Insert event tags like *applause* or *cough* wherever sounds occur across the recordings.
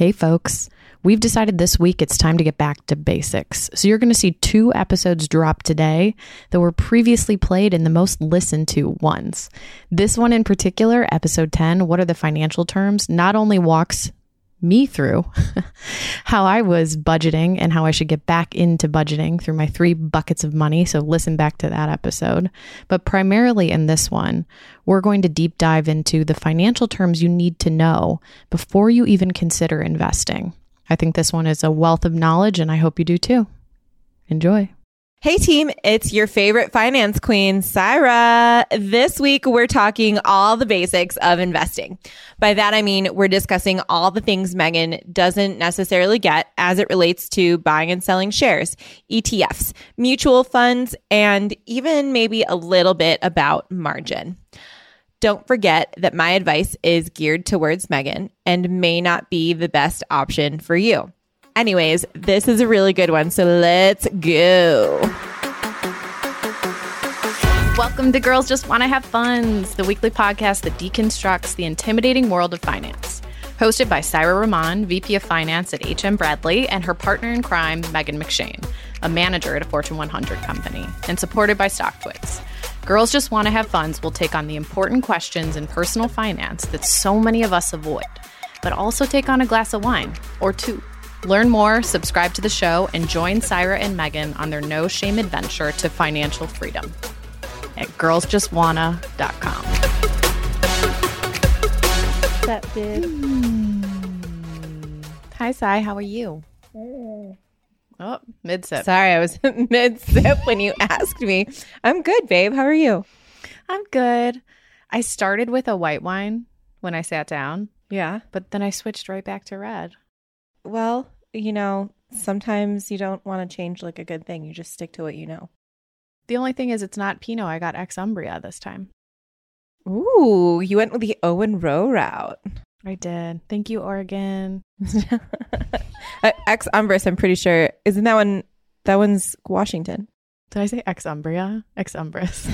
Hey, folks. We've decided this week it's time to get back to basics. So you're going to see two episodes drop today that were previously played in the most listened to ones. This one in particular, episode 10, What are the Financial Terms, not only walks me through *laughs* how I was budgeting and how I should get back into budgeting through my three buckets of money. So listen back to that episode. But primarily in this one, we're going to deep dive into the financial terms you need to know before you even consider investing. I think this one is a wealth of knowledge, and I hope you do too. Enjoy. Hey team, it's your favorite finance queen, Syra. This week we're talking all the basics of investing. By that I mean we're discussing all the things Megan doesn't necessarily get as it relates to buying and selling shares, ETFs, mutual funds, and even maybe a little bit about margin. Don't forget that my advice is geared towards Megan and may not be the best option for you. Anyways, this is a really good one, so let's go. Welcome to Girls Just Want to Have Funds, the weekly podcast that deconstructs the intimidating world of finance. Hosted by Syra Rahman, VP of Finance at HM Bradley, and her partner in crime, Megan McShane, a manager at a Fortune 100 company, and supported by StockTwits. Girls Just Want to Have Funds will take on the important questions in personal finance that so many of us avoid, but also take on a glass of wine or two. Learn more, subscribe to the show, and join Syra and Megan on their no shame adventure to financial freedom at girlsjustwanna.com. What's up, dude? Hmm. Hi, Cy. How are you? Oh, mid sip. Sorry, I was *laughs* mid sip when you asked me. I'm good, babe. How are you? I'm good. I started with a white wine when I sat down, Yeah. but then I switched right back to red. Well, you know, sometimes you don't want to change like a good thing. You just stick to what you know. The only thing is, it's not Pinot. I got ex Umbria this time. Ooh, you went with the Owen Roe route. I did. Thank you, Oregon. *laughs* Uh, Ex Umbris, I'm pretty sure. Isn't that one? That one's Washington. Did I say ex Umbria? Ex Umbris.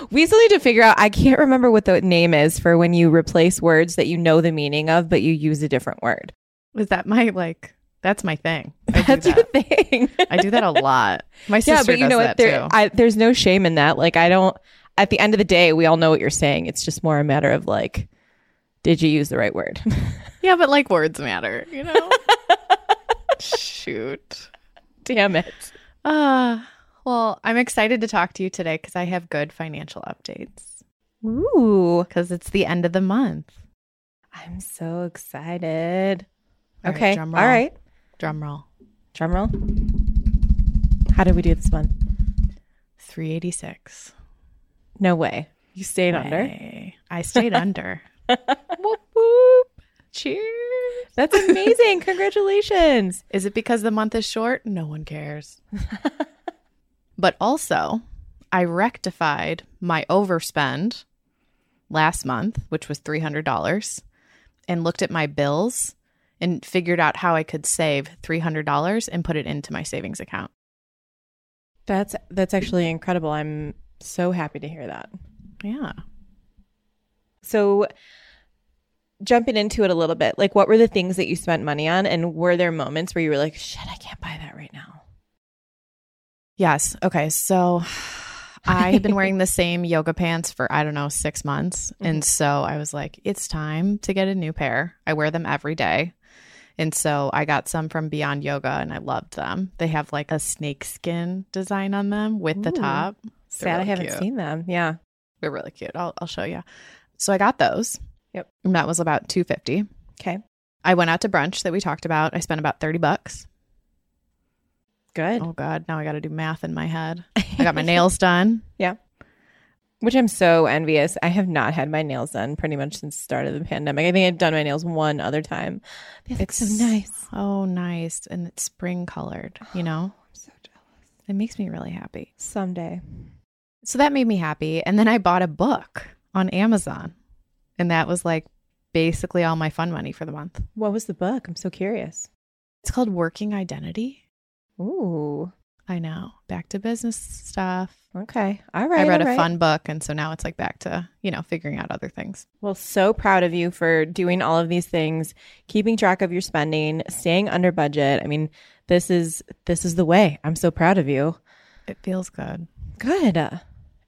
*laughs* we still need to figure out. I can't remember what the name is for when you replace words that you know the meaning of, but you use a different word. Was that my like? That's my thing. I That's your thing. I do that a lot. My *laughs* sister yeah, but you does know that what? There, too. I, there's no shame in that. Like, I don't. At the end of the day, we all know what you're saying. It's just more a matter of like, did you use the right word? *laughs* yeah, but like words matter, you know. *laughs* Shoot. Damn it. Uh, well, I'm excited to talk to you today because I have good financial updates. Ooh, Because it's the end of the month. I'm so excited. All right, okay, drum roll. right. Drum roll. Drum roll. How did we do this one? 386. No way. You stayed under. I stayed under. *laughs* whoop, whoop. Cheers. That's amazing. Congratulations. *laughs* Is it because the month is short? No one cares. *laughs* but also, I rectified my overspend last month, which was $300, and looked at my bills and figured out how I could save $300 and put it into my savings account. That's that's actually incredible. I'm so happy to hear that. Yeah. So jumping into it a little bit, like what were the things that you spent money on and were there moments where you were like, shit, I can't buy that right now? Yes. Okay. So I had been wearing the *laughs* same yoga pants for, I don't know, six months. And mm-hmm. so I was like, it's time to get a new pair. I wear them every day. And so I got some from Beyond Yoga and I loved them. They have like a snake skin design on them with the top. Sad I haven't cute. seen them. Yeah. They're really cute. I'll, I'll show you. So I got those. Yep. And that was about 250 Okay. I went out to brunch that we talked about. I spent about 30 bucks. Good. Oh God, now I got to do math in my head. I got my *laughs* nails done. Which I'm so envious. I have not had my nails done pretty much since the start of the pandemic. I think I've done my nails one other time. They look so nice. Oh, nice. And it's spring colored, you *gasps* know? I'm so jealous. It makes me really happy. Someday. So that made me happy. And then I bought a book on Amazon. And that was like basically all my fun money for the month. What was the book? I'm so curious. It's called Working Identity. Ooh. I know. Back to business stuff. Okay. All right. I read a right. fun book. And so now it's like back to, you know, figuring out other things. Well, so proud of you for doing all of these things, keeping track of your spending, staying under budget. I mean, this is this is the way. I'm so proud of you. It feels good. Good.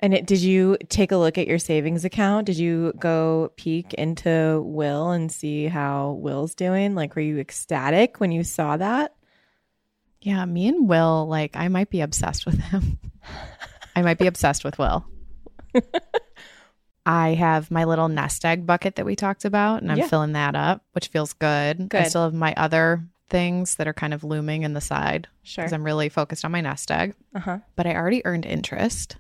And it, did you take a look at your savings account? Did you go peek into Will and see how Will's doing? Like, were you ecstatic when you saw that? Yeah. Me and Will, like, I might be obsessed with him. *laughs* I might be obsessed with Will. *laughs* I have my little nest egg bucket that we talked about, and I'm Yeah. filling that up, which feels good. good. I still have my other things that are kind of looming in the side Sure. because I'm really focused on my nest egg. Uh huh. But I already earned interest,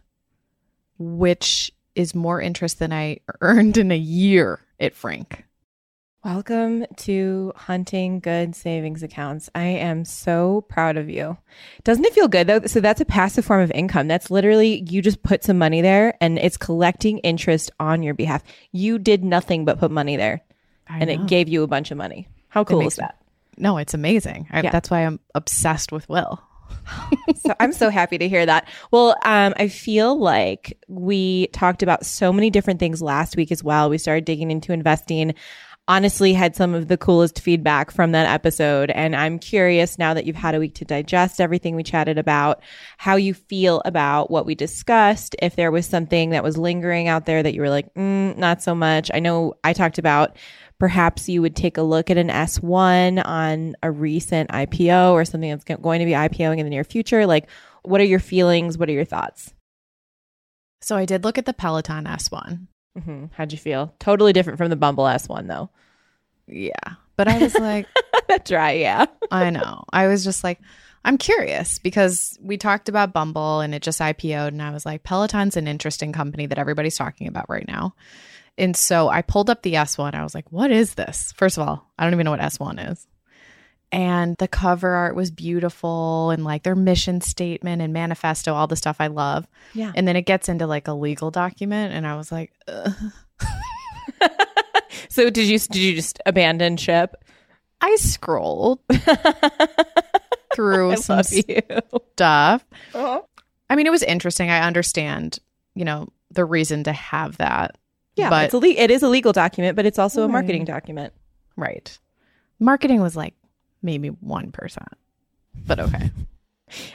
which is more interest than I earned in a year at Frank. Welcome to hunting good savings accounts. I am so proud of you. Doesn't it feel good though? So that's a passive form of income. That's literally you just put some money there and it's collecting interest on your behalf. You did nothing but put money there I and know. it gave you a bunch of money. How cool is that? no, it's amazing. I, Yeah. That's why I'm obsessed with Will. *laughs* so I'm so happy to hear that. Well, um, I feel like we talked about so many different things last week as well. We started digging into investing. Honestly, had some of the coolest feedback from that episode. And I'm curious now that you've had a week to digest everything we chatted about, how you feel about what we discussed. If there was something that was lingering out there that you were like, mm, not so much. I know I talked about perhaps you would take a look at an S1 on a recent IPO or something that's going to be IPOing in the near future. Like, what are your feelings? What are your thoughts? So I did look at the Peloton S1. Hmm How'd you feel? Totally different from the Bumble S1, though. Yeah. But I was like, *laughs* dry. Yeah. *laughs* I know. I was just like, I'm curious because we talked about Bumble and it just IPO'd. And I was like, Peloton's an interesting company that everybody's talking about right now. And so I pulled up the S1. I was like, what is this? First of all, I don't even know what S1 is. And the cover art was beautiful and like their mission statement and manifesto, all the stuff I love. Yeah. And then it gets into like a legal document. And I was like, Ugh. *laughs* So did you did you just abandon ship? I scrolled *laughs* through I some stuff. Uh-huh. I mean, it was interesting. I understand, you know, the reason to have that. Yeah, But- it's a le- it is a legal document, but it's also a marketing document. Right. Marketing was like maybe 1%. But okay. *laughs*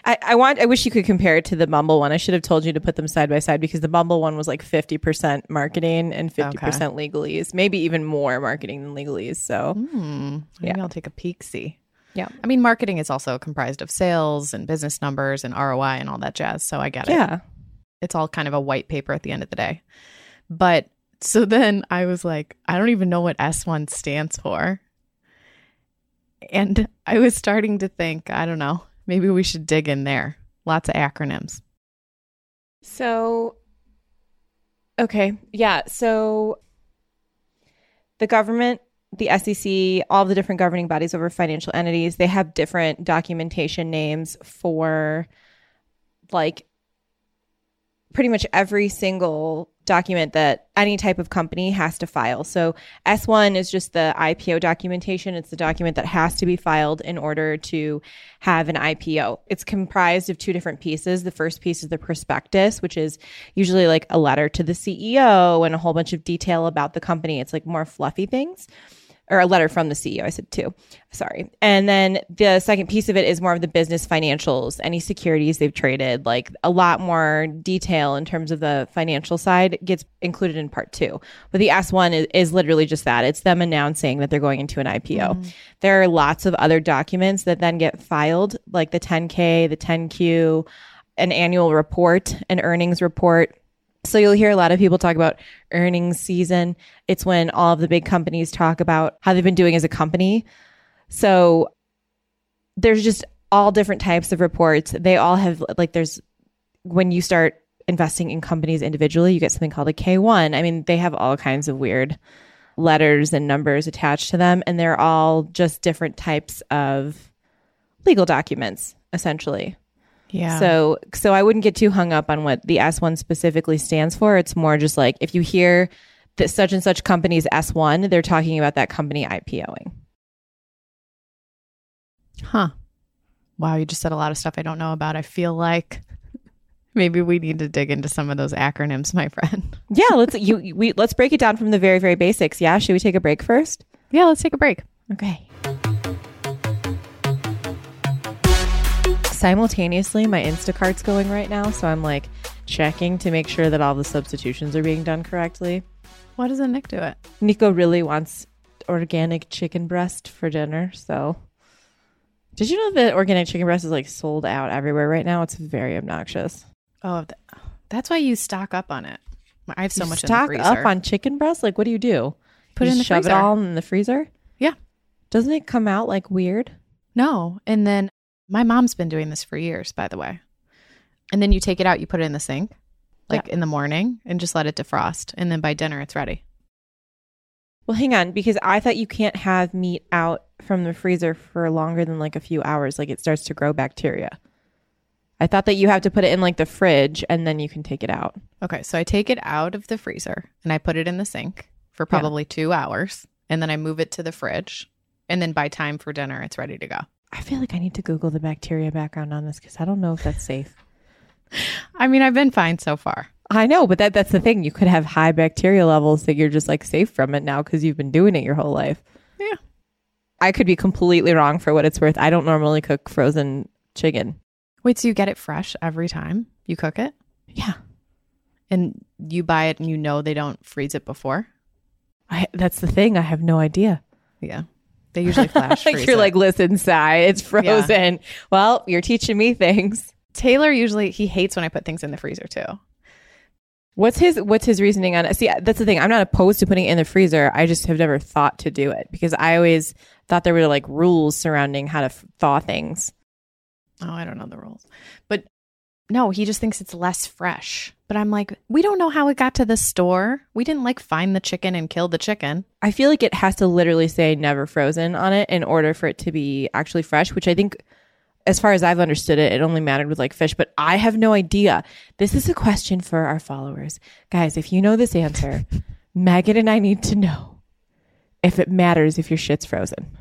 I, I want I wish you could compare it to the Bumble one. I should have told you to put them side by side because the Bumble one was like 50% marketing and 50% legalese, maybe even more marketing than legalese. So Hmm. Maybe I'll take a peek see. Yeah. I mean, marketing is also comprised of sales and business numbers and ROI and all that jazz. So I get it. yeah. It's all kind of a white paper at the end of the day. But so then I was like, I don't even know what S1 stands for. And I was starting to think, I don't know, maybe we should dig in there. Lots of acronyms. So, okay. Yeah. So, the government, the SEC, all the different governing bodies over financial entities, they have different documentation names for like pretty much every single document that any type of company has to file. So S1 is just the IPO documentation. It's the document that has to be filed in order to have an IPO. It's comprised of two different pieces. The first piece is the prospectus, which is usually like a letter to the CEO and a whole bunch of detail about the company. It's like more fluffy things or a letter from the CEO. I said two. Sorry. And then the second piece of it is more of the business financials, any securities they've traded, like a lot more detail in terms of the financial side gets included in part two. But the S1 is, is literally just that. It's them announcing that they're going into an IPO. Mm-hmm. There are lots of other documents that then get filed, like the 10K, the 10Q, an annual report, an earnings report. So you'll hear a lot of people talk about earnings season. It's when all of the big companies talk about how they've been doing as a company. So there's just all different types of reports. They all have like there's when you start investing in companies individually, you get something called a K1. I mean, they have all kinds of weird letters and numbers attached to them and they're all just different types of legal documents essentially. Yeah. So so I wouldn't get too hung up on what the S1 specifically stands for. It's more just like if you hear that such and such company's S1, they're talking about that company IPOing. huh. Wow, you just said a lot of stuff I don't know about. I feel like maybe we need to dig into some of those acronyms, my friend. *laughs* Yeah, let's you we let's break it down from the very very basics. Yeah, should we take a break first? Yeah, let's take a break. Okay. Simultaneously, my Instacart's going right now, so I'm like checking to make sure that all the substitutions are being done correctly. Why doesn't Nick do it? Nico really wants organic chicken breast for dinner, so did you know that organic chicken breast is like sold out everywhere right now? It's very obnoxious. Oh, that's why you stock up on it. I have so You much stock up on chicken breast. Like, what do you do? Put You it in the shove freezer. it all in the freezer. Yeah. Doesn't it come out like weird? No, and then my mom's been doing this for years, by the way. And then you take it out, you put it in the sink, like in the morning, and just let it defrost, and then by dinner it's ready. Well, hang on, because I thought you can't have meat out from the freezer for longer than like a few hours. Like it starts to grow bacteria. I thought that you have to put it in like the fridge and then you can take it out. Okay, so I take it out of the freezer and I put it in the sink for probably two hours, and then I move it to the fridge, and then by time for dinner it's ready to go. I feel like I need to Google the bacteria background on this because I don't know if that's safe. *laughs* I mean, I've been fine so far. I know, but that that's the thing. You could have high bacteria levels that you're just like safe from it now because you've been doing it your whole life. Yeah. I could be completely wrong for what it's worth. I don't normally cook frozen chicken. Wait, so you get it fresh every time you cook it, Yeah. and you buy it, and you know they don't freeze it before? I, that's the thing. I have no idea. Yeah, they usually flash *laughs* freeze. You're it. like, listen, Sai, it's frozen. Well, you're teaching me things. Taylor. Usually, he hates when I put things in the freezer too. What's his What's his reasoning on it? See, that's the thing. I'm not opposed to putting it in the freezer. I just have never thought to do it because I always thought there were like rules surrounding how to f- thaw things. Oh, I don't know the rules. But no, he just thinks it's less fresh. But I'm like, we don't know how it got to the store. We didn't like find the chicken and kill the chicken. I feel like it has to literally say never frozen on it in order for it to be actually fresh, which I think, as far as I've understood it, it only mattered with like fish, but I have no idea. This is a question for our followers. Guys, if you know this answer, *laughs* Megan and I need to know if it matters if your shit's frozen.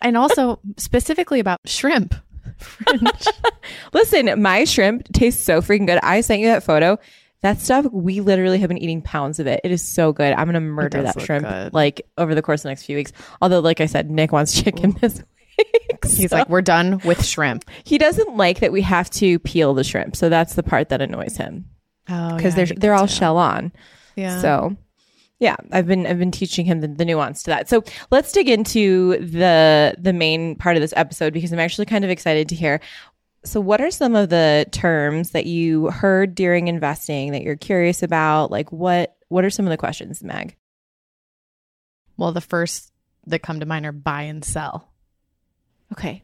And also specifically about shrimp. French. *laughs* Listen, my shrimp tastes so freaking good. I sent you that photo. That stuff, we literally have been eating pounds of it. It is so good. I'm gonna murder that shrimp good. like over the course of the next few weeks. Although, like I said, Nick wants chicken this week. *laughs* He's so- like, we're done with shrimp. he doesn't like that we have to peel the shrimp. So that's the part that annoys him Oh, because they're they're all shell on. Yeah. So yeah, I've been I've been teaching him the, the nuance to that. So let's dig into the the main part of this episode because I'm actually kind of excited to hear. So what are some of the terms that you heard during investing that you're curious about? Like what what are some of the questions, Meg? well, the first that come to mind are buy and sell, Okay.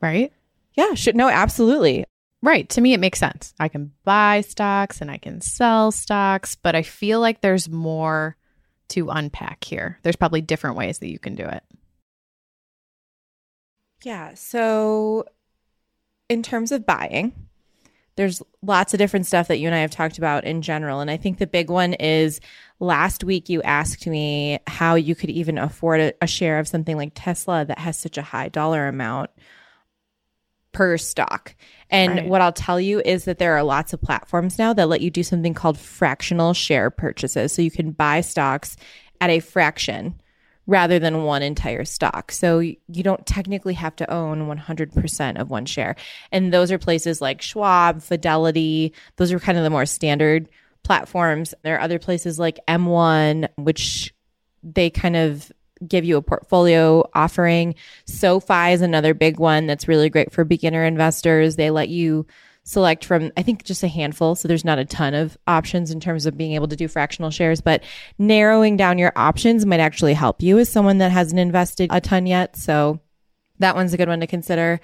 right? Yeah, should no, absolutely. Right. To me, it makes sense. I can buy stocks and I can sell stocks, but I feel like there's more to unpack here. There's probably different ways that you can do it. Yeah. So, in terms of buying, there's lots of different stuff that you and I have talked about in general. And I think the big one is last week you asked me how you could even afford a, a share of something like Tesla that has such a high dollar amount per stock. And Right. what I'll tell you is that there are lots of platforms now that let you do something called fractional share purchases. So you can buy stocks at a fraction rather than one entire stock. So you don't technically have to own 100% of one share. And those are places like Schwab, Fidelity, those are kind of the more standard platforms. There are other places like M1 which they kind of give you a portfolio offering. SoFi is another big one that's really great for beginner investors. They let you select from, I think, just a handful. So there's not a ton of options in terms of being able to do fractional shares, but narrowing down your options might actually help you as someone that hasn't invested a ton yet. So that one's a good one to consider.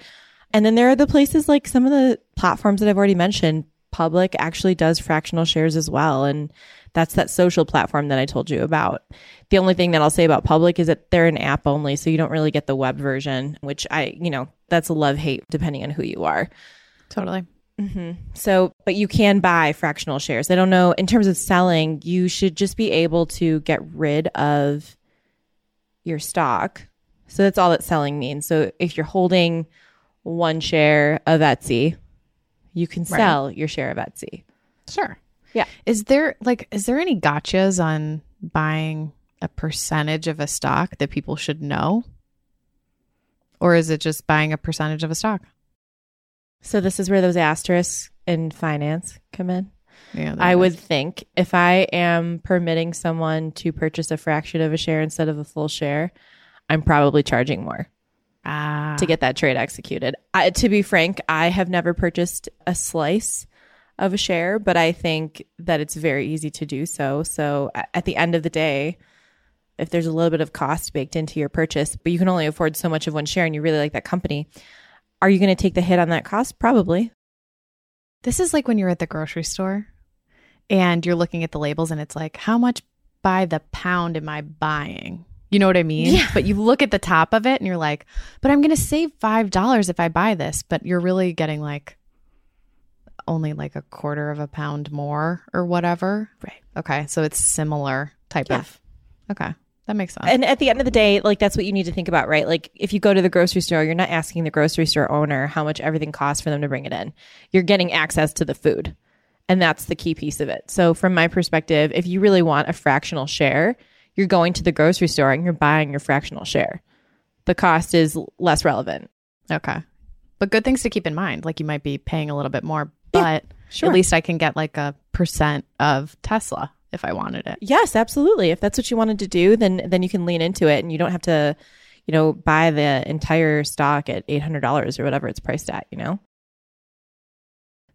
And then there are the places like some of the platforms that I've already mentioned. Public actually does fractional shares as well. And that's that social platform that I told you about. The only thing that I'll say about Public is that they're an app only, so you don't really get the web version, which I, you know, that's a love hate depending on who you are. Totally. Mm-hmm. So, but you can buy fractional shares. I don't know in terms of selling, you should just be able to get rid of your stock. So that's all that selling means. So if you're holding one share of Etsy, you can Right. sell your share of Etsy. Sure. Yeah. Is there like is there any gotchas on buying a percentage of a stock that people should know? Or is it just buying a percentage of a stock? So this is where those asterisks in finance come in. Yeah. I would think if I am permitting someone to purchase a fraction of a share instead of a full share, I'm probably charging more ah, to get that trade executed. I, to be frank, I have never purchased a slice of a share, but I think that it's very easy to do so. So at the end of the day, if there's a little bit of cost baked into your purchase, but you can only afford so much of one share and you really like that company, are you going to take the hit on that cost? Probably. This is like when you're at the grocery store and you're looking at the labels and it's like, how much by the pound am I buying? You know what I mean? Yeah. But you look at the top of it and you're like, but I'm going to save $5 if I buy this. But you're really getting like only like a quarter of a pound more or whatever. Right. Okay. So it's similar type Yeah. of. Okay. That makes sense. And at the end of the day, like that's what you need to think about, right? Like if you go to the grocery store, you're not asking the grocery store owner how much everything costs for them to bring it in. You're getting access to the food. And that's the key piece of it. So from my perspective, if you really want a fractional share, you're going to the grocery store and you're buying your fractional share. The cost is less relevant. okay. But good things to keep in mind. Like you might be paying a little bit more, Yeah, but sure. at least I can get like a percent of Tesla if I wanted it. Yes, absolutely. If that's what you wanted to do, then then you can lean into it and you don't have to, you know, buy the entire stock at $800 or whatever it's priced at, you know?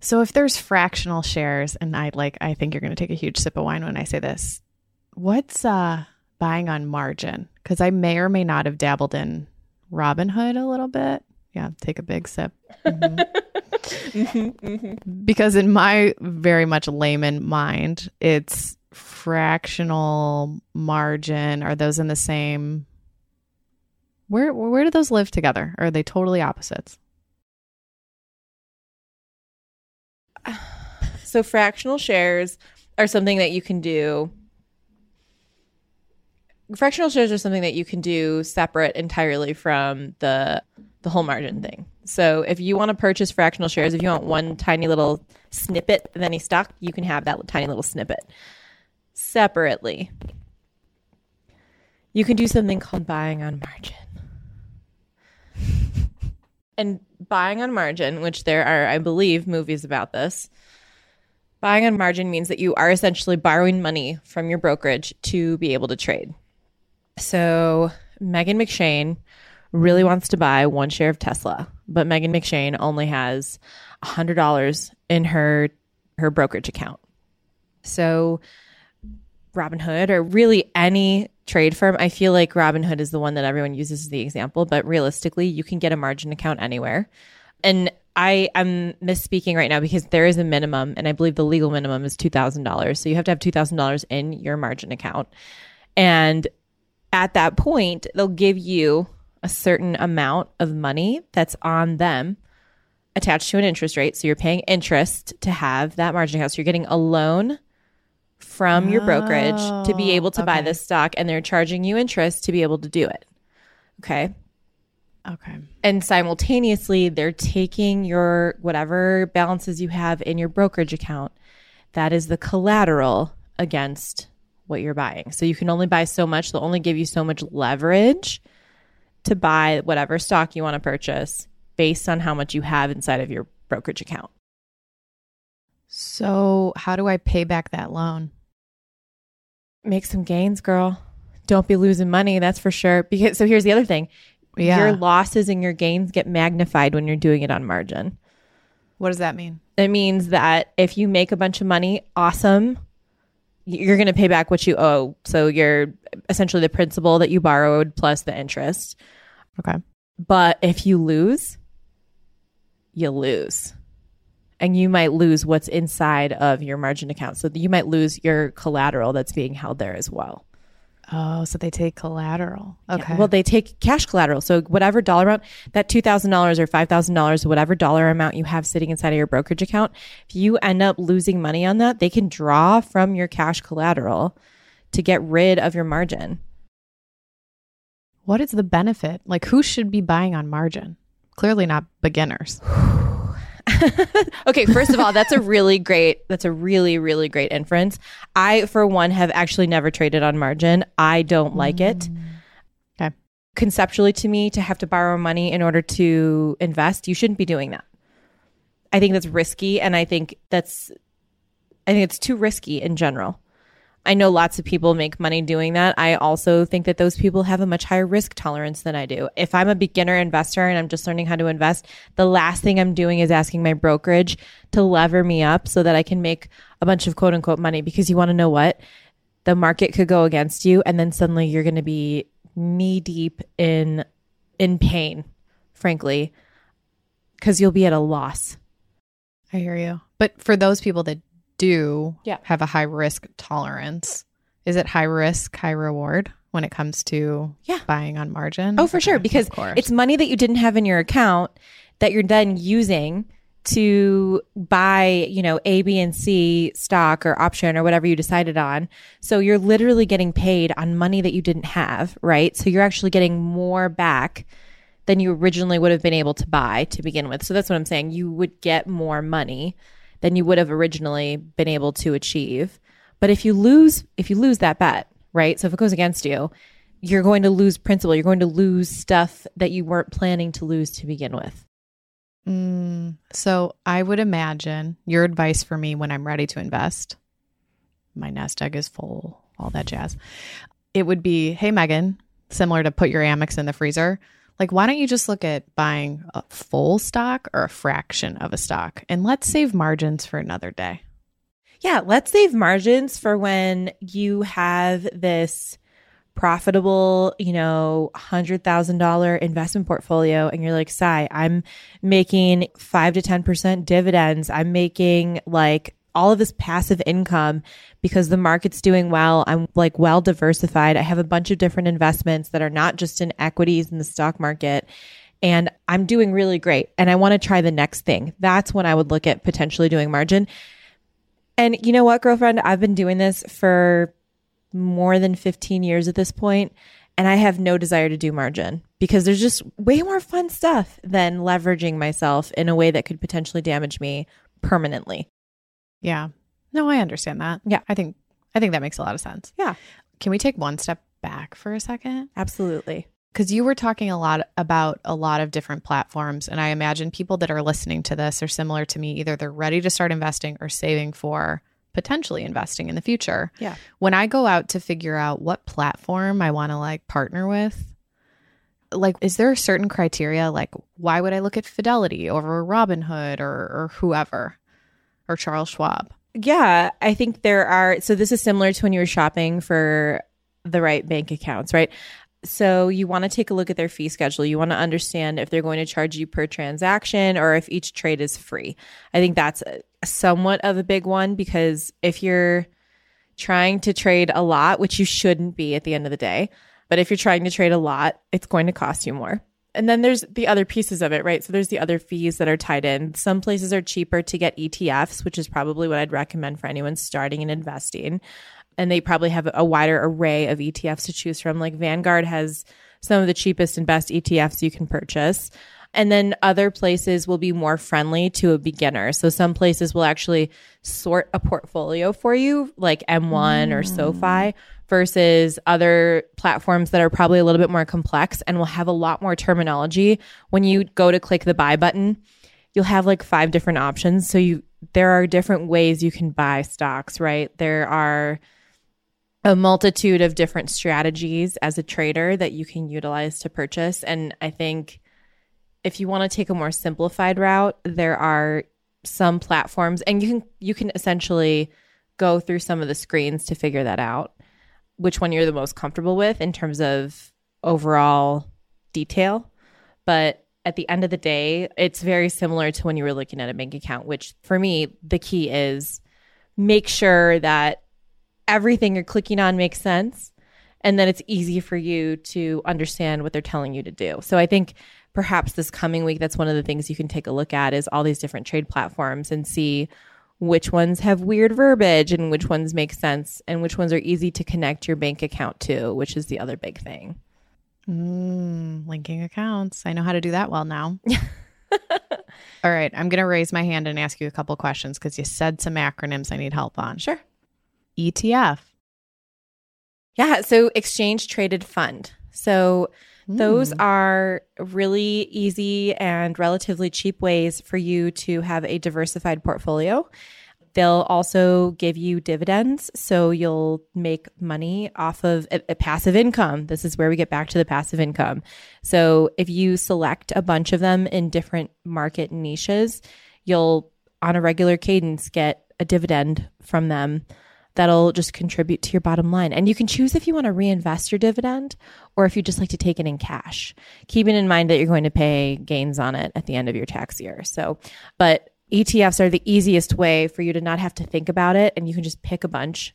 So if there's fractional shares, and I like, I think you're going to take a huge sip of wine when I say this. What's uh buying on margin? Because I may or may not have dabbled in Robinhood a little bit. Yeah, take a big sip. Mhm. *laughs* Because in my very much layman mind, it's fractional margin. Are those in the same? Where where do those live together? Or are they totally opposites? *sighs* So fractional shares are something that you can do. Fractional shares are something that you can do separate entirely from the the whole margin thing. So if you want to purchase fractional shares, if you want one tiny little snippet of any stock, you can have that tiny little snippet separately. You can do something called buying on margin. *laughs* and buying on margin, which there are, I believe, movies about this. Buying on margin means that you are essentially borrowing money from your brokerage to be able to trade. So Megan McShane really wants to buy one share of Tesla, but Megan McShane only has $100 in her her brokerage account. So Robinhood or really any trade firm, I feel like Robinhood is the one that everyone uses as the example, but realistically, you can get a margin account anywhere. And I am misspeaking right now because there is a minimum, and I believe the legal minimum is $2,000. So you have to have $2,000 in your margin account. And at that point, they'll give you a certain amount of money that's on them attached to an interest rate. So you're paying interest to have that margin account. So you're getting a loan from your brokerage to be Oh, able to buy this stock, and they're charging you interest to be able to do it. Okay. Okay. And simultaneously, they're taking your whatever balances you have in your brokerage account. That is the collateral against what you're buying. So you can only buy so much. They'll only give you so much leverage to buy whatever stock you want to purchase based on how much you have inside of your brokerage account. So, how do I pay back that loan? Make some gains, girl. Don't be losing money, that's for sure. Because so here's the other thing. Yeah. Your losses and your gains get magnified when you're doing it on margin. what does that mean? It means that if you make a bunch of money, awesome. You're going to pay back what you owe. So you're essentially the principal that you borrowed plus the interest. Okay. But if you lose, you lose. And you might lose what's inside of your margin account. So you might lose your collateral that's being held there as well. Oh, so they take collateral. Okay. Well, they take cash collateral. So whatever dollar amount, that two thousand dollars or five thousand dollars, whatever dollar amount you have sitting inside of your brokerage account, if you end up losing money on that, they can draw from your cash collateral to get rid of your margin. what is the benefit? Like, who should be buying on margin? clearly not beginners. *sighs* *sighs* *sighs* *laughs* okay, first of all, that's a really great that's a really really great inference. I for one have actually never traded on margin. I don't like it. Mm. Okay. Conceptually to me to have to borrow money in order to invest, you shouldn't be doing that. I think that's risky and I think that's I think it's too risky in general. I know lots of people make money doing that. I also think that those people have a much higher risk tolerance than I do. If I'm a beginner investor and I'm just learning how to invest, the last thing I'm doing is asking my brokerage to lever me up so that I can make a bunch of quote unquote money because you want to know what? The market could go against you and then suddenly you're going to be knee deep in in pain, frankly, cuz you'll be at a loss. I hear you. But for those people that do Yeah. have a high risk tolerance, is it high risk, high reward when it comes to Yeah. buying on margin? Oh, for sure. Because it's money that you didn't have in your account that you're then using to buy, you know, A, B, and C stock or option or whatever you decided on. So you're literally getting paid on money that you didn't have, right? So you're actually getting more back than you originally would have been able to buy to begin with. So that's what I'm saying. You would get more money than you would have originally been able to achieve. But if you lose, if you lose that bet, right? So if it goes against you, you're going to lose principal. You're going to lose stuff that you weren't planning to lose to begin with. Mm, so I would imagine your advice for me when I'm ready to invest, my nest egg is full, all that jazz. It would be, hey, Megan, similar to put your Amex in the freezer. Like, why don't you just look at buying a full stock or a fraction of a stock and let's save margins for another day? Yeah, let's save margins for when you have this profitable, you know, $100,000 investment portfolio and you're like, "Sai, I'm making 5 to 10% dividends. I'm making like all of this passive income because the market's doing well. I'm like well diversified. I have a bunch of different investments that are not just in equities in the stock market and I'm doing really great and I want to try the next thing. That's when I would look at potentially doing margin. And you know what, girlfriend? I've been doing this for more than 15 years at this point, and I have no desire to do margin because there's just way more fun stuff than leveraging myself in a way that could potentially damage me permanently. Yeah. No, I understand that. Yeah. I think I think that makes a lot of sense. Yeah. Can we take one step back for a second? Absolutely. because you were talking a lot about a lot of different platforms and i imagine people that are listening to this are similar to me either they're ready to start investing or saving for potentially investing in the future Yeah. when i go out to figure out what platform i want to like partner with like is there a certain criteria like why would i look at fidelity over robinhood or or whoever or charles schwab Yeah, I think there are. So this is similar to when you were shopping for the right bank accounts, right? So you want to take a look at their fee schedule. You want to understand if they're going to charge you per transaction or if each trade is free. I think that's somewhat of a big one because if you're trying to trade a lot, which you shouldn't be at the end of the day, but if you're trying to trade a lot, it's going to cost you more. And then there's the other pieces of it, right? So there's the other fees that are tied in. Some places are cheaper to get ETFs, which is probably what I'd recommend for anyone starting and investing. And they probably have a wider array of ETFs to choose from. Like Vanguard has some of the cheapest and best ETFs you can purchase. And then other places will be more friendly to a beginner. So some places will actually sort a portfolio for you, like M1 or mm. SoFi, versus other platforms that are probably a little bit more complex and will have a lot more terminology. When you go to click the buy button, you'll have like five different options. So you there are different ways you can buy stocks, right? There are a multitude of different strategies as a trader that you can utilize to purchase. And I think if you want to take a more simplified route, there are some platforms and you can you can essentially go through some of the screens to figure that out, which one you're the most comfortable with in terms of overall detail. But at the end of the day, it's very similar to when you were looking at a bank account, which for me, the key is make sure that everything you're clicking on makes sense and then it's easy for you to understand what they're telling you to do. So I think perhaps this coming week that's one of the things you can take a look at is all these different trade platforms and see which ones have weird verbiage and which ones make sense and which ones are easy to connect your bank account to, which is the other big thing. Mm, linking accounts. I know how to do that well now. *laughs* All right. I'm going to raise my hand and ask you a couple questions because you said some acronyms I need help on. Sure. ETF. Yeah. So exchange traded fund. So those Mm. are really easy and relatively cheap ways for you to have a diversified portfolio. They'll also give you dividends. So you'll make money off of a, a passive income. This is where we get back to the passive income. So if you select a bunch of them in different market niches, you'll on a regular cadence get a dividend from them that'll just contribute to your bottom line. And you can choose if you want to reinvest your dividend or if you just like to take it in cash, keeping in mind that you're going to pay gains on it at the end of your tax year. So, but ETFs are the easiest way for you to not have to think about it and you can just pick a bunch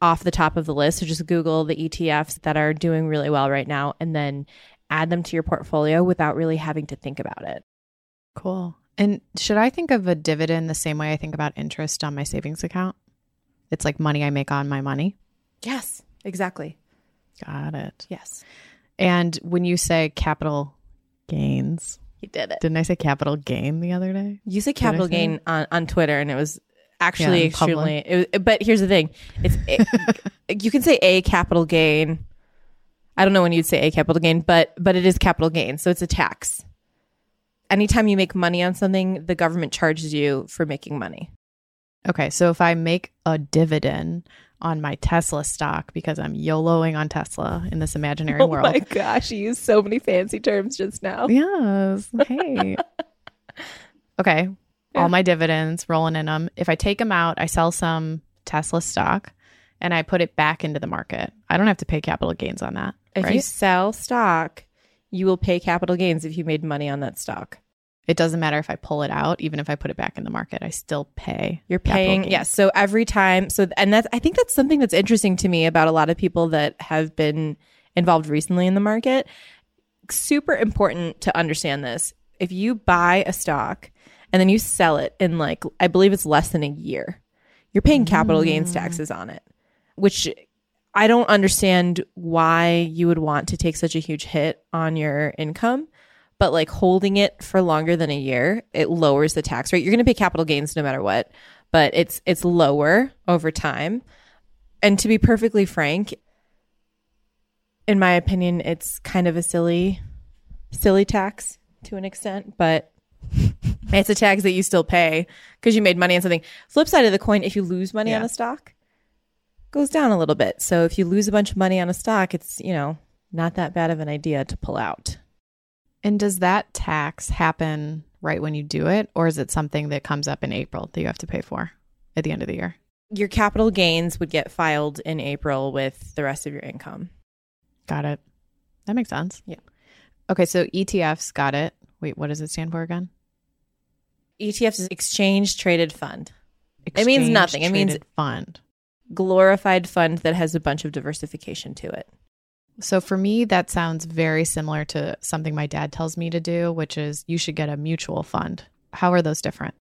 off the top of the list. So just Google the ETFs that are doing really well right now and then add them to your portfolio without really having to think about it. Cool. And should I think of a dividend the same way I think about interest on my savings account? It's like money I make on my money. Yes, exactly. Got it. Yes. And when you say capital gains, You did it. didn't I say capital gain the other day? You said capital gain on, on Twitter, and it was actually Yeah, extremely. It was, but here's the thing: it's it, *laughs* you can say a capital gain. I don't know when you'd say a capital gain, but but it is capital gain, so it's a tax. Anytime you make money on something, the government charges you for making money. Okay, so if I make a dividend on my Tesla stock because I'm YOLOing on Tesla in this *laughs* imaginary oh world. Oh my gosh, you used so many fancy terms just now. Yes. *laughs* Hey. okay. Yeah. All my dividends rolling in them. If I take them out, I sell some Tesla stock and I put it back into the market. I don't have to pay capital gains on that. If right? you sell stock, you will pay capital gains if you made money on that stock. It doesn't matter if I pull it out, even if I put it back in the market, I still pay. You're paying, yes. So every time, so and that's I think that's something that's interesting to me about a lot of people that have been involved recently in the market. Super important to understand this. If you buy a stock and then you sell it in like I believe it's less than a year, you're paying capital gains mm. taxes on it, which I don't understand why you would want to take such a huge hit on your income but like holding it for longer than a year, it lowers the tax rate. You're going to pay capital gains no matter what, but it's it's lower over time. And to be perfectly frank, in my opinion, it's kind of a silly silly tax to an extent, but *laughs* it's a tax that you still pay because you made money on something. Flip side of the coin, if you lose money on a stock, goes down a little bit. So if you lose a bunch of money on a stock, it's, you know, not that bad of an idea to pull out. And does that tax happen right when you do it, or is it something that comes up in April that you have to pay for at the end of the year? your capital gains would get filed in April with the rest of your income. Got it. That makes sense. Yeah. Okay, so ETFs got it. Wait, what does it stand for again? ETFs is exchange traded fund, It means nothing. It means- fund. glorified fund that has a bunch of diversification to it. So for me, that sounds very similar to something my dad tells me to do, which is you should get a mutual fund. How are those different?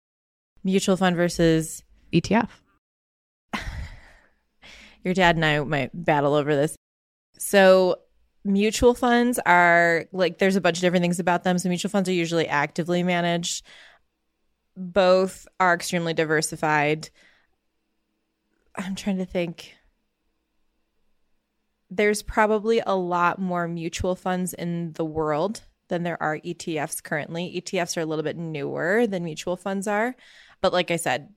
Mutual fund versus ETF. *laughs* your dad and I might battle over this. So mutual funds are like there's a bunch of different things about them. So mutual funds are usually actively managed. Both are extremely diversified. I'm trying to think. There's probably a lot more mutual funds in the world than there are ETFs currently. ETFs are a little bit newer than mutual funds are. But like I said,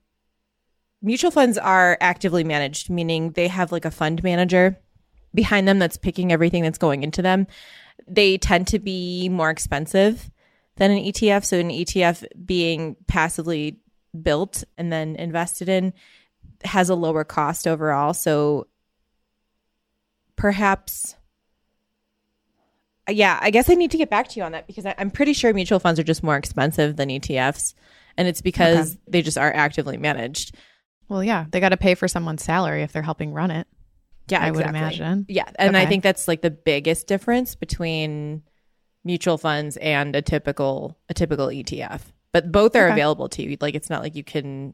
mutual funds are actively managed, meaning they have like a fund manager behind them that's picking everything that's going into them. They tend to be more expensive than an ETF. So, an ETF being passively built and then invested in has a lower cost overall. So, perhaps. Uh, yeah, I guess I need to get back to you on that because I, I'm pretty sure mutual funds are just more expensive than ETFs. And it's because they just are actively managed. Well, yeah, they got to pay for someone's salary if they're helping run it. Yeah, I would imagine. Yeah, and I think that's like the biggest difference between mutual funds and a typical a typical ETF. But both are Okay. available to you. Like it's not like you can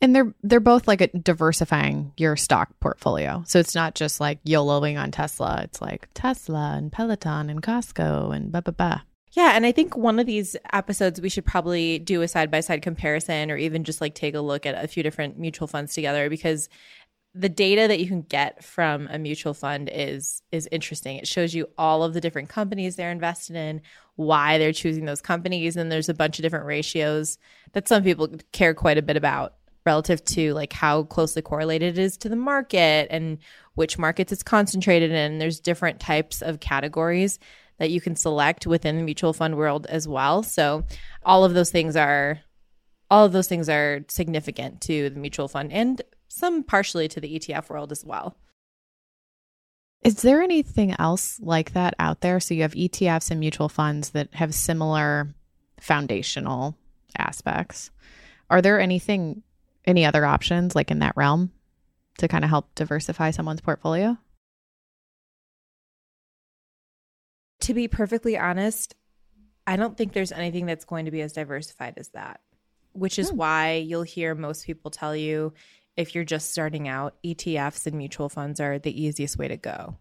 And they're they're both like diversifying your stock portfolio. So it's not just like YOLOing on Tesla. It's like Tesla and Peloton and Costco and blah blah blah. Yeah, and I think one of these episodes we should probably do a side by side comparison or even just like take a look at a few different mutual funds together because the data that you can get from a mutual fund is is interesting. It shows you all of the different companies they're invested in, why they're choosing those companies, and there's a bunch of different ratios that some people care quite a bit about relative to like how closely correlated it is to the market and which markets it's concentrated in. There's different types of categories that you can select within the mutual fund world as well. So all of those things are all of those things are significant to the mutual fund and some partially to the ETF world as well. Is there anything else like that out there? So you have ETFs and mutual funds that have similar foundational aspects. Are there anything any other options like in that realm to kind of help diversify someone's portfolio? To be perfectly honest, I don't think there's anything that's going to be as diversified as that, which is hmm. why you'll hear most people tell you if you're just starting out, ETFs and mutual funds are the easiest way to go.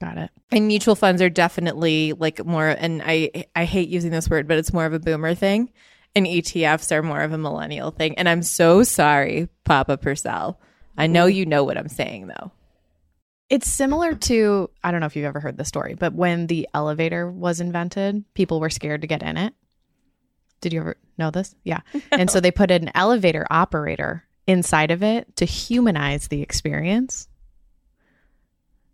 Got it. And mutual funds are definitely like more and I I hate using this word, but it's more of a boomer thing and ETFs are more of a millennial thing. And I'm so sorry, Papa Purcell. I know you know what I'm saying though. It's similar to I don't know if you've ever heard the story, but when the elevator was invented, people were scared to get in it. Did you ever know this? Yeah. No. *laughs* And so they put an elevator operator inside of it to humanize the experience.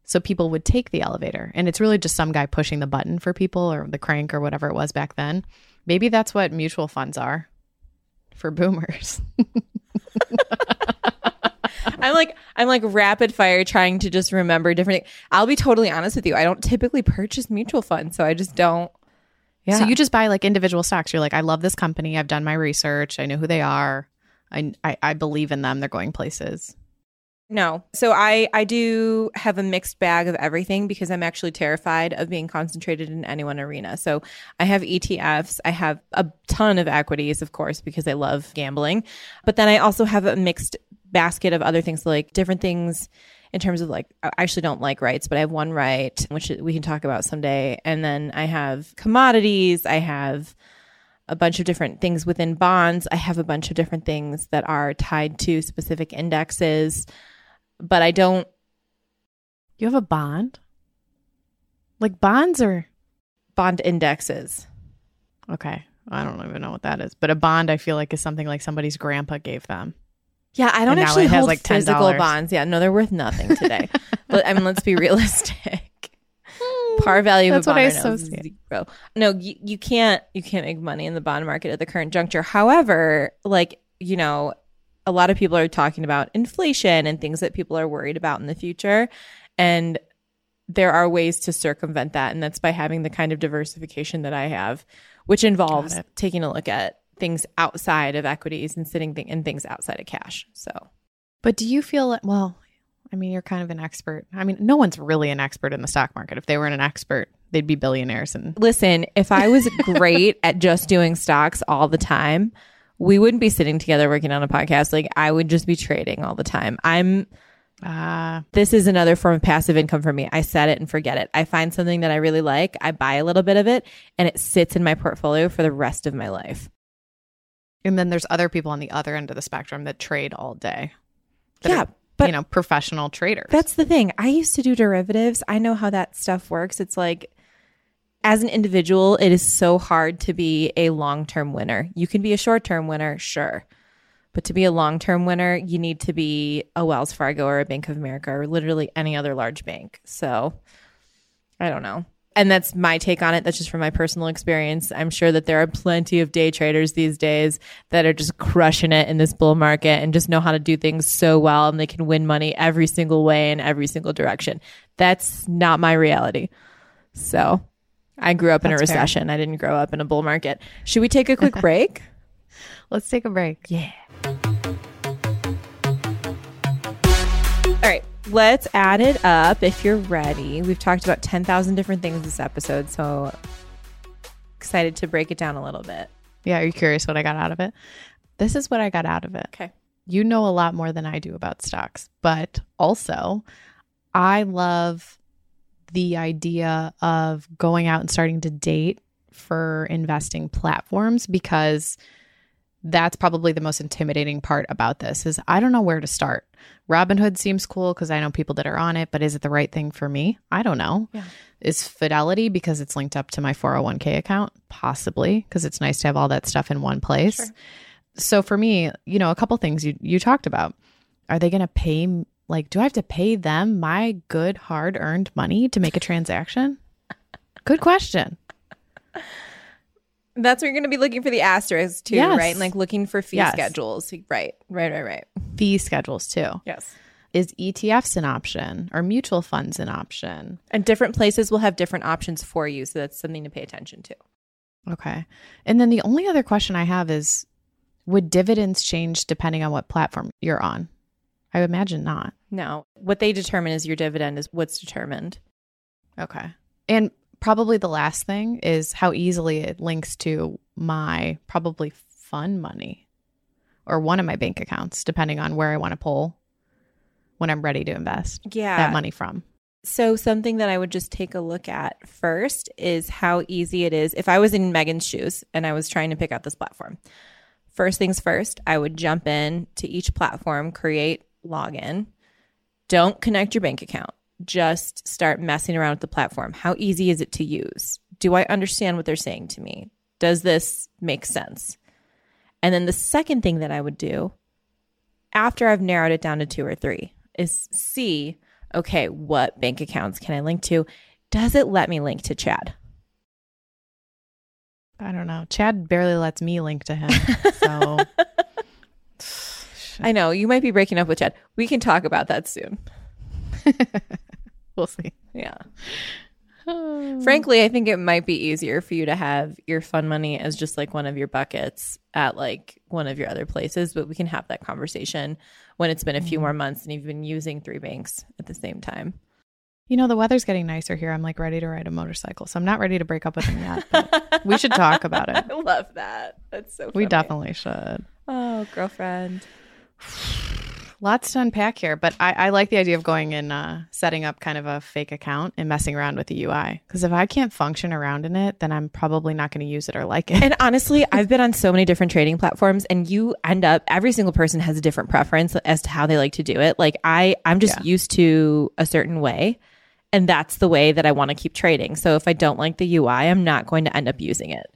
So people would take the elevator, and it's really just some guy pushing the button for people or the crank or whatever it was back then. Maybe that's what mutual funds are for boomers. I'm like I'm like rapid fire trying to just remember different. I'll be totally honest with you. I don't typically purchase mutual funds, so I just don't. Yeah. So you just buy like individual stocks. You're like, I love this company. I've done my research. I know who they are. I I, I believe in them. They're going places. No. So I I do have a mixed bag of everything because I'm actually terrified of being concentrated in any one arena. So I have ETFs, I have a ton of equities of course because I love gambling, but then I also have a mixed basket of other things like different things in terms of like I actually don't like rights, but I have one right which we can talk about someday. And then I have commodities, I have a bunch of different things within bonds. I have a bunch of different things that are tied to specific indexes but I don't. You have a bond? Like bonds or bond indexes? Okay. I don't even know what that is. But a bond, I feel like, is something like somebody's grandpa gave them. Yeah, I don't and actually hold like physical bonds. Yeah, no, they're worth nothing today. *laughs* but I mean, let's be realistic. Hmm. Par value That's of a bond what I right zero. No, you, you can't you can't make money in the bond market at the current juncture. However, like you know, a lot of people are talking about inflation and things that people are worried about in the future. And there are ways to circumvent that. And that's by having the kind of diversification that I have, which involves taking a look at things outside of equities and sitting th- in things outside of cash. So, but do you feel well? I mean, you're kind of an expert. I mean, no one's really an expert in the stock market. If they weren't an expert, they'd be billionaires. And listen, if I was great *laughs* at just doing stocks all the time, we wouldn't be sitting together working on a podcast. Like I would just be trading all the time. I'm uh, this is another form of passive income for me. I set it and forget it. I find something that I really like, I buy a little bit of it, and it sits in my portfolio for the rest of my life. And then there's other people on the other end of the spectrum that trade all day. Yeah, are, but you know, professional traders. That's the thing. I used to do derivatives. I know how that stuff works. It's like as an individual, it is so hard to be a long term winner. You can be a short term winner, sure. But to be a long term winner, you need to be a Wells Fargo or a Bank of America or literally any other large bank. So I don't know. And that's my take on it. That's just from my personal experience. I'm sure that there are plenty of day traders these days that are just crushing it in this bull market and just know how to do things so well and they can win money every single way in every single direction. That's not my reality. So I grew up in a recession. Fair. I didn't grow up in a bull market. Should we take a quick *laughs* break? Let's take a break. Yeah. All right, let's add it up if you're ready. We've talked about 10,000 different things this episode, so excited to break it down a little bit. Yeah, are you curious what I got out of it? This is what I got out of it. Okay. You know a lot more than I do about stocks, but also I love the idea of going out and starting to date for investing platforms because that's probably the most intimidating part about this is I don't know where to start. Robinhood seems cool because I know people that are on it, but is it the right thing for me? I don't know. Yeah. Is Fidelity because it's linked up to my 401k account? Possibly because it's nice to have all that stuff in one place. Sure. So for me, you know, a couple things you you talked about. Are they going to pay like do I have to pay them my good hard earned money to make a transaction? good question. That's where you're going to be looking for the asterisks too, Yes. right? Like looking for fee Yes. schedules. Right, right, right, right. Fee schedules too. Yes. Is ETFs an option or mutual funds an option? And different places will have different options for you. So that's something to pay attention to. Okay. And then the only other question I have is would dividends change depending on what platform you're on? I would imagine not. No, what they determine is your dividend is what's determined. Okay. And probably the last thing is how easily it links to my probably fun money or one of my bank accounts, depending on where I want to pull when I'm ready to invest Yeah. that money from. So, something that I would just take a look at first is how easy it is. If I was in Megan's shoes and I was trying to pick out this platform, first things first, I would jump in to each platform, create login. Don't connect your bank account. Just start messing around with the platform. How easy is it to use? Do I understand what they're saying to me? Does this make sense? And then the second thing that I would do after I've narrowed it down to two or three is see, okay, what bank accounts can I link to? Does it let me link to Chad? I don't know. Chad barely lets me link to him. *laughs* So I know you might be breaking up with Chad. We can talk about that soon. *laughs* we'll see. Yeah. Frankly, I think it might be easier for you to have your fun money as just like one of your buckets at like one of your other places, but we can have that conversation when it's been a few mm-hmm. more months and you've been using three banks at the same time. You know, the weather's getting nicer here. I'm like ready to ride a motorcycle. So I'm not ready to break up with him yet. But we should talk about it. *laughs* I love that. That's so funny. We definitely should. Oh, girlfriend. *sighs* Lots to unpack here, but I, I like the idea of going and uh, setting up kind of a fake account and messing around with the UI. Because if I can't function around in it, then I'm probably not going to use it or like it. And *laughs* honestly, I've been on so many different trading platforms and you end up every single person has a different preference as to how they like to do it. Like I I'm just Yeah. used to a certain way and that's the way that I want to keep trading. So if I don't like the UI, I'm not going to end up using it.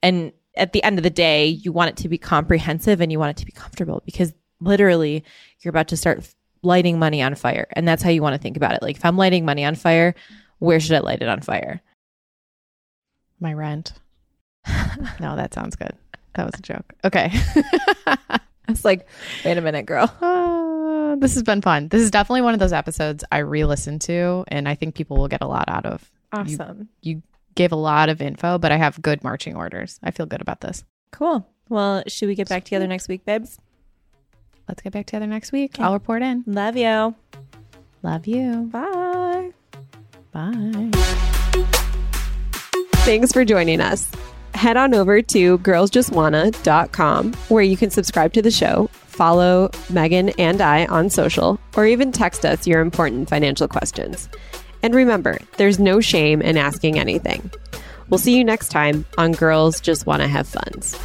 And at the end of the day, you want it to be comprehensive and you want it to be comfortable because literally you're about to start lighting money on fire. And that's how you want to think about it. Like if I'm lighting money on fire, where should I light it on fire? My rent. *laughs* no, that sounds good. That was a joke. Okay. *laughs* It's like, wait a minute, girl. Uh, *laughs* this has been fun. This is definitely one of those episodes I re listened to, and I think people will get a lot out of. Awesome. You gave a lot of info, but I have good marching orders. I feel good about this. Cool. Well, should we get back together next week, babes? Let's get back together next week. I'll report in. Love you. Love you. Bye. Bye. Thanks for joining us. Head on over to girlsjustwanna.com where you can subscribe to the show, follow Megan and I on social, or even text us your important financial questions. And remember, there's no shame in asking anything. We'll see you next time on Girls Just Wanna Have Funds.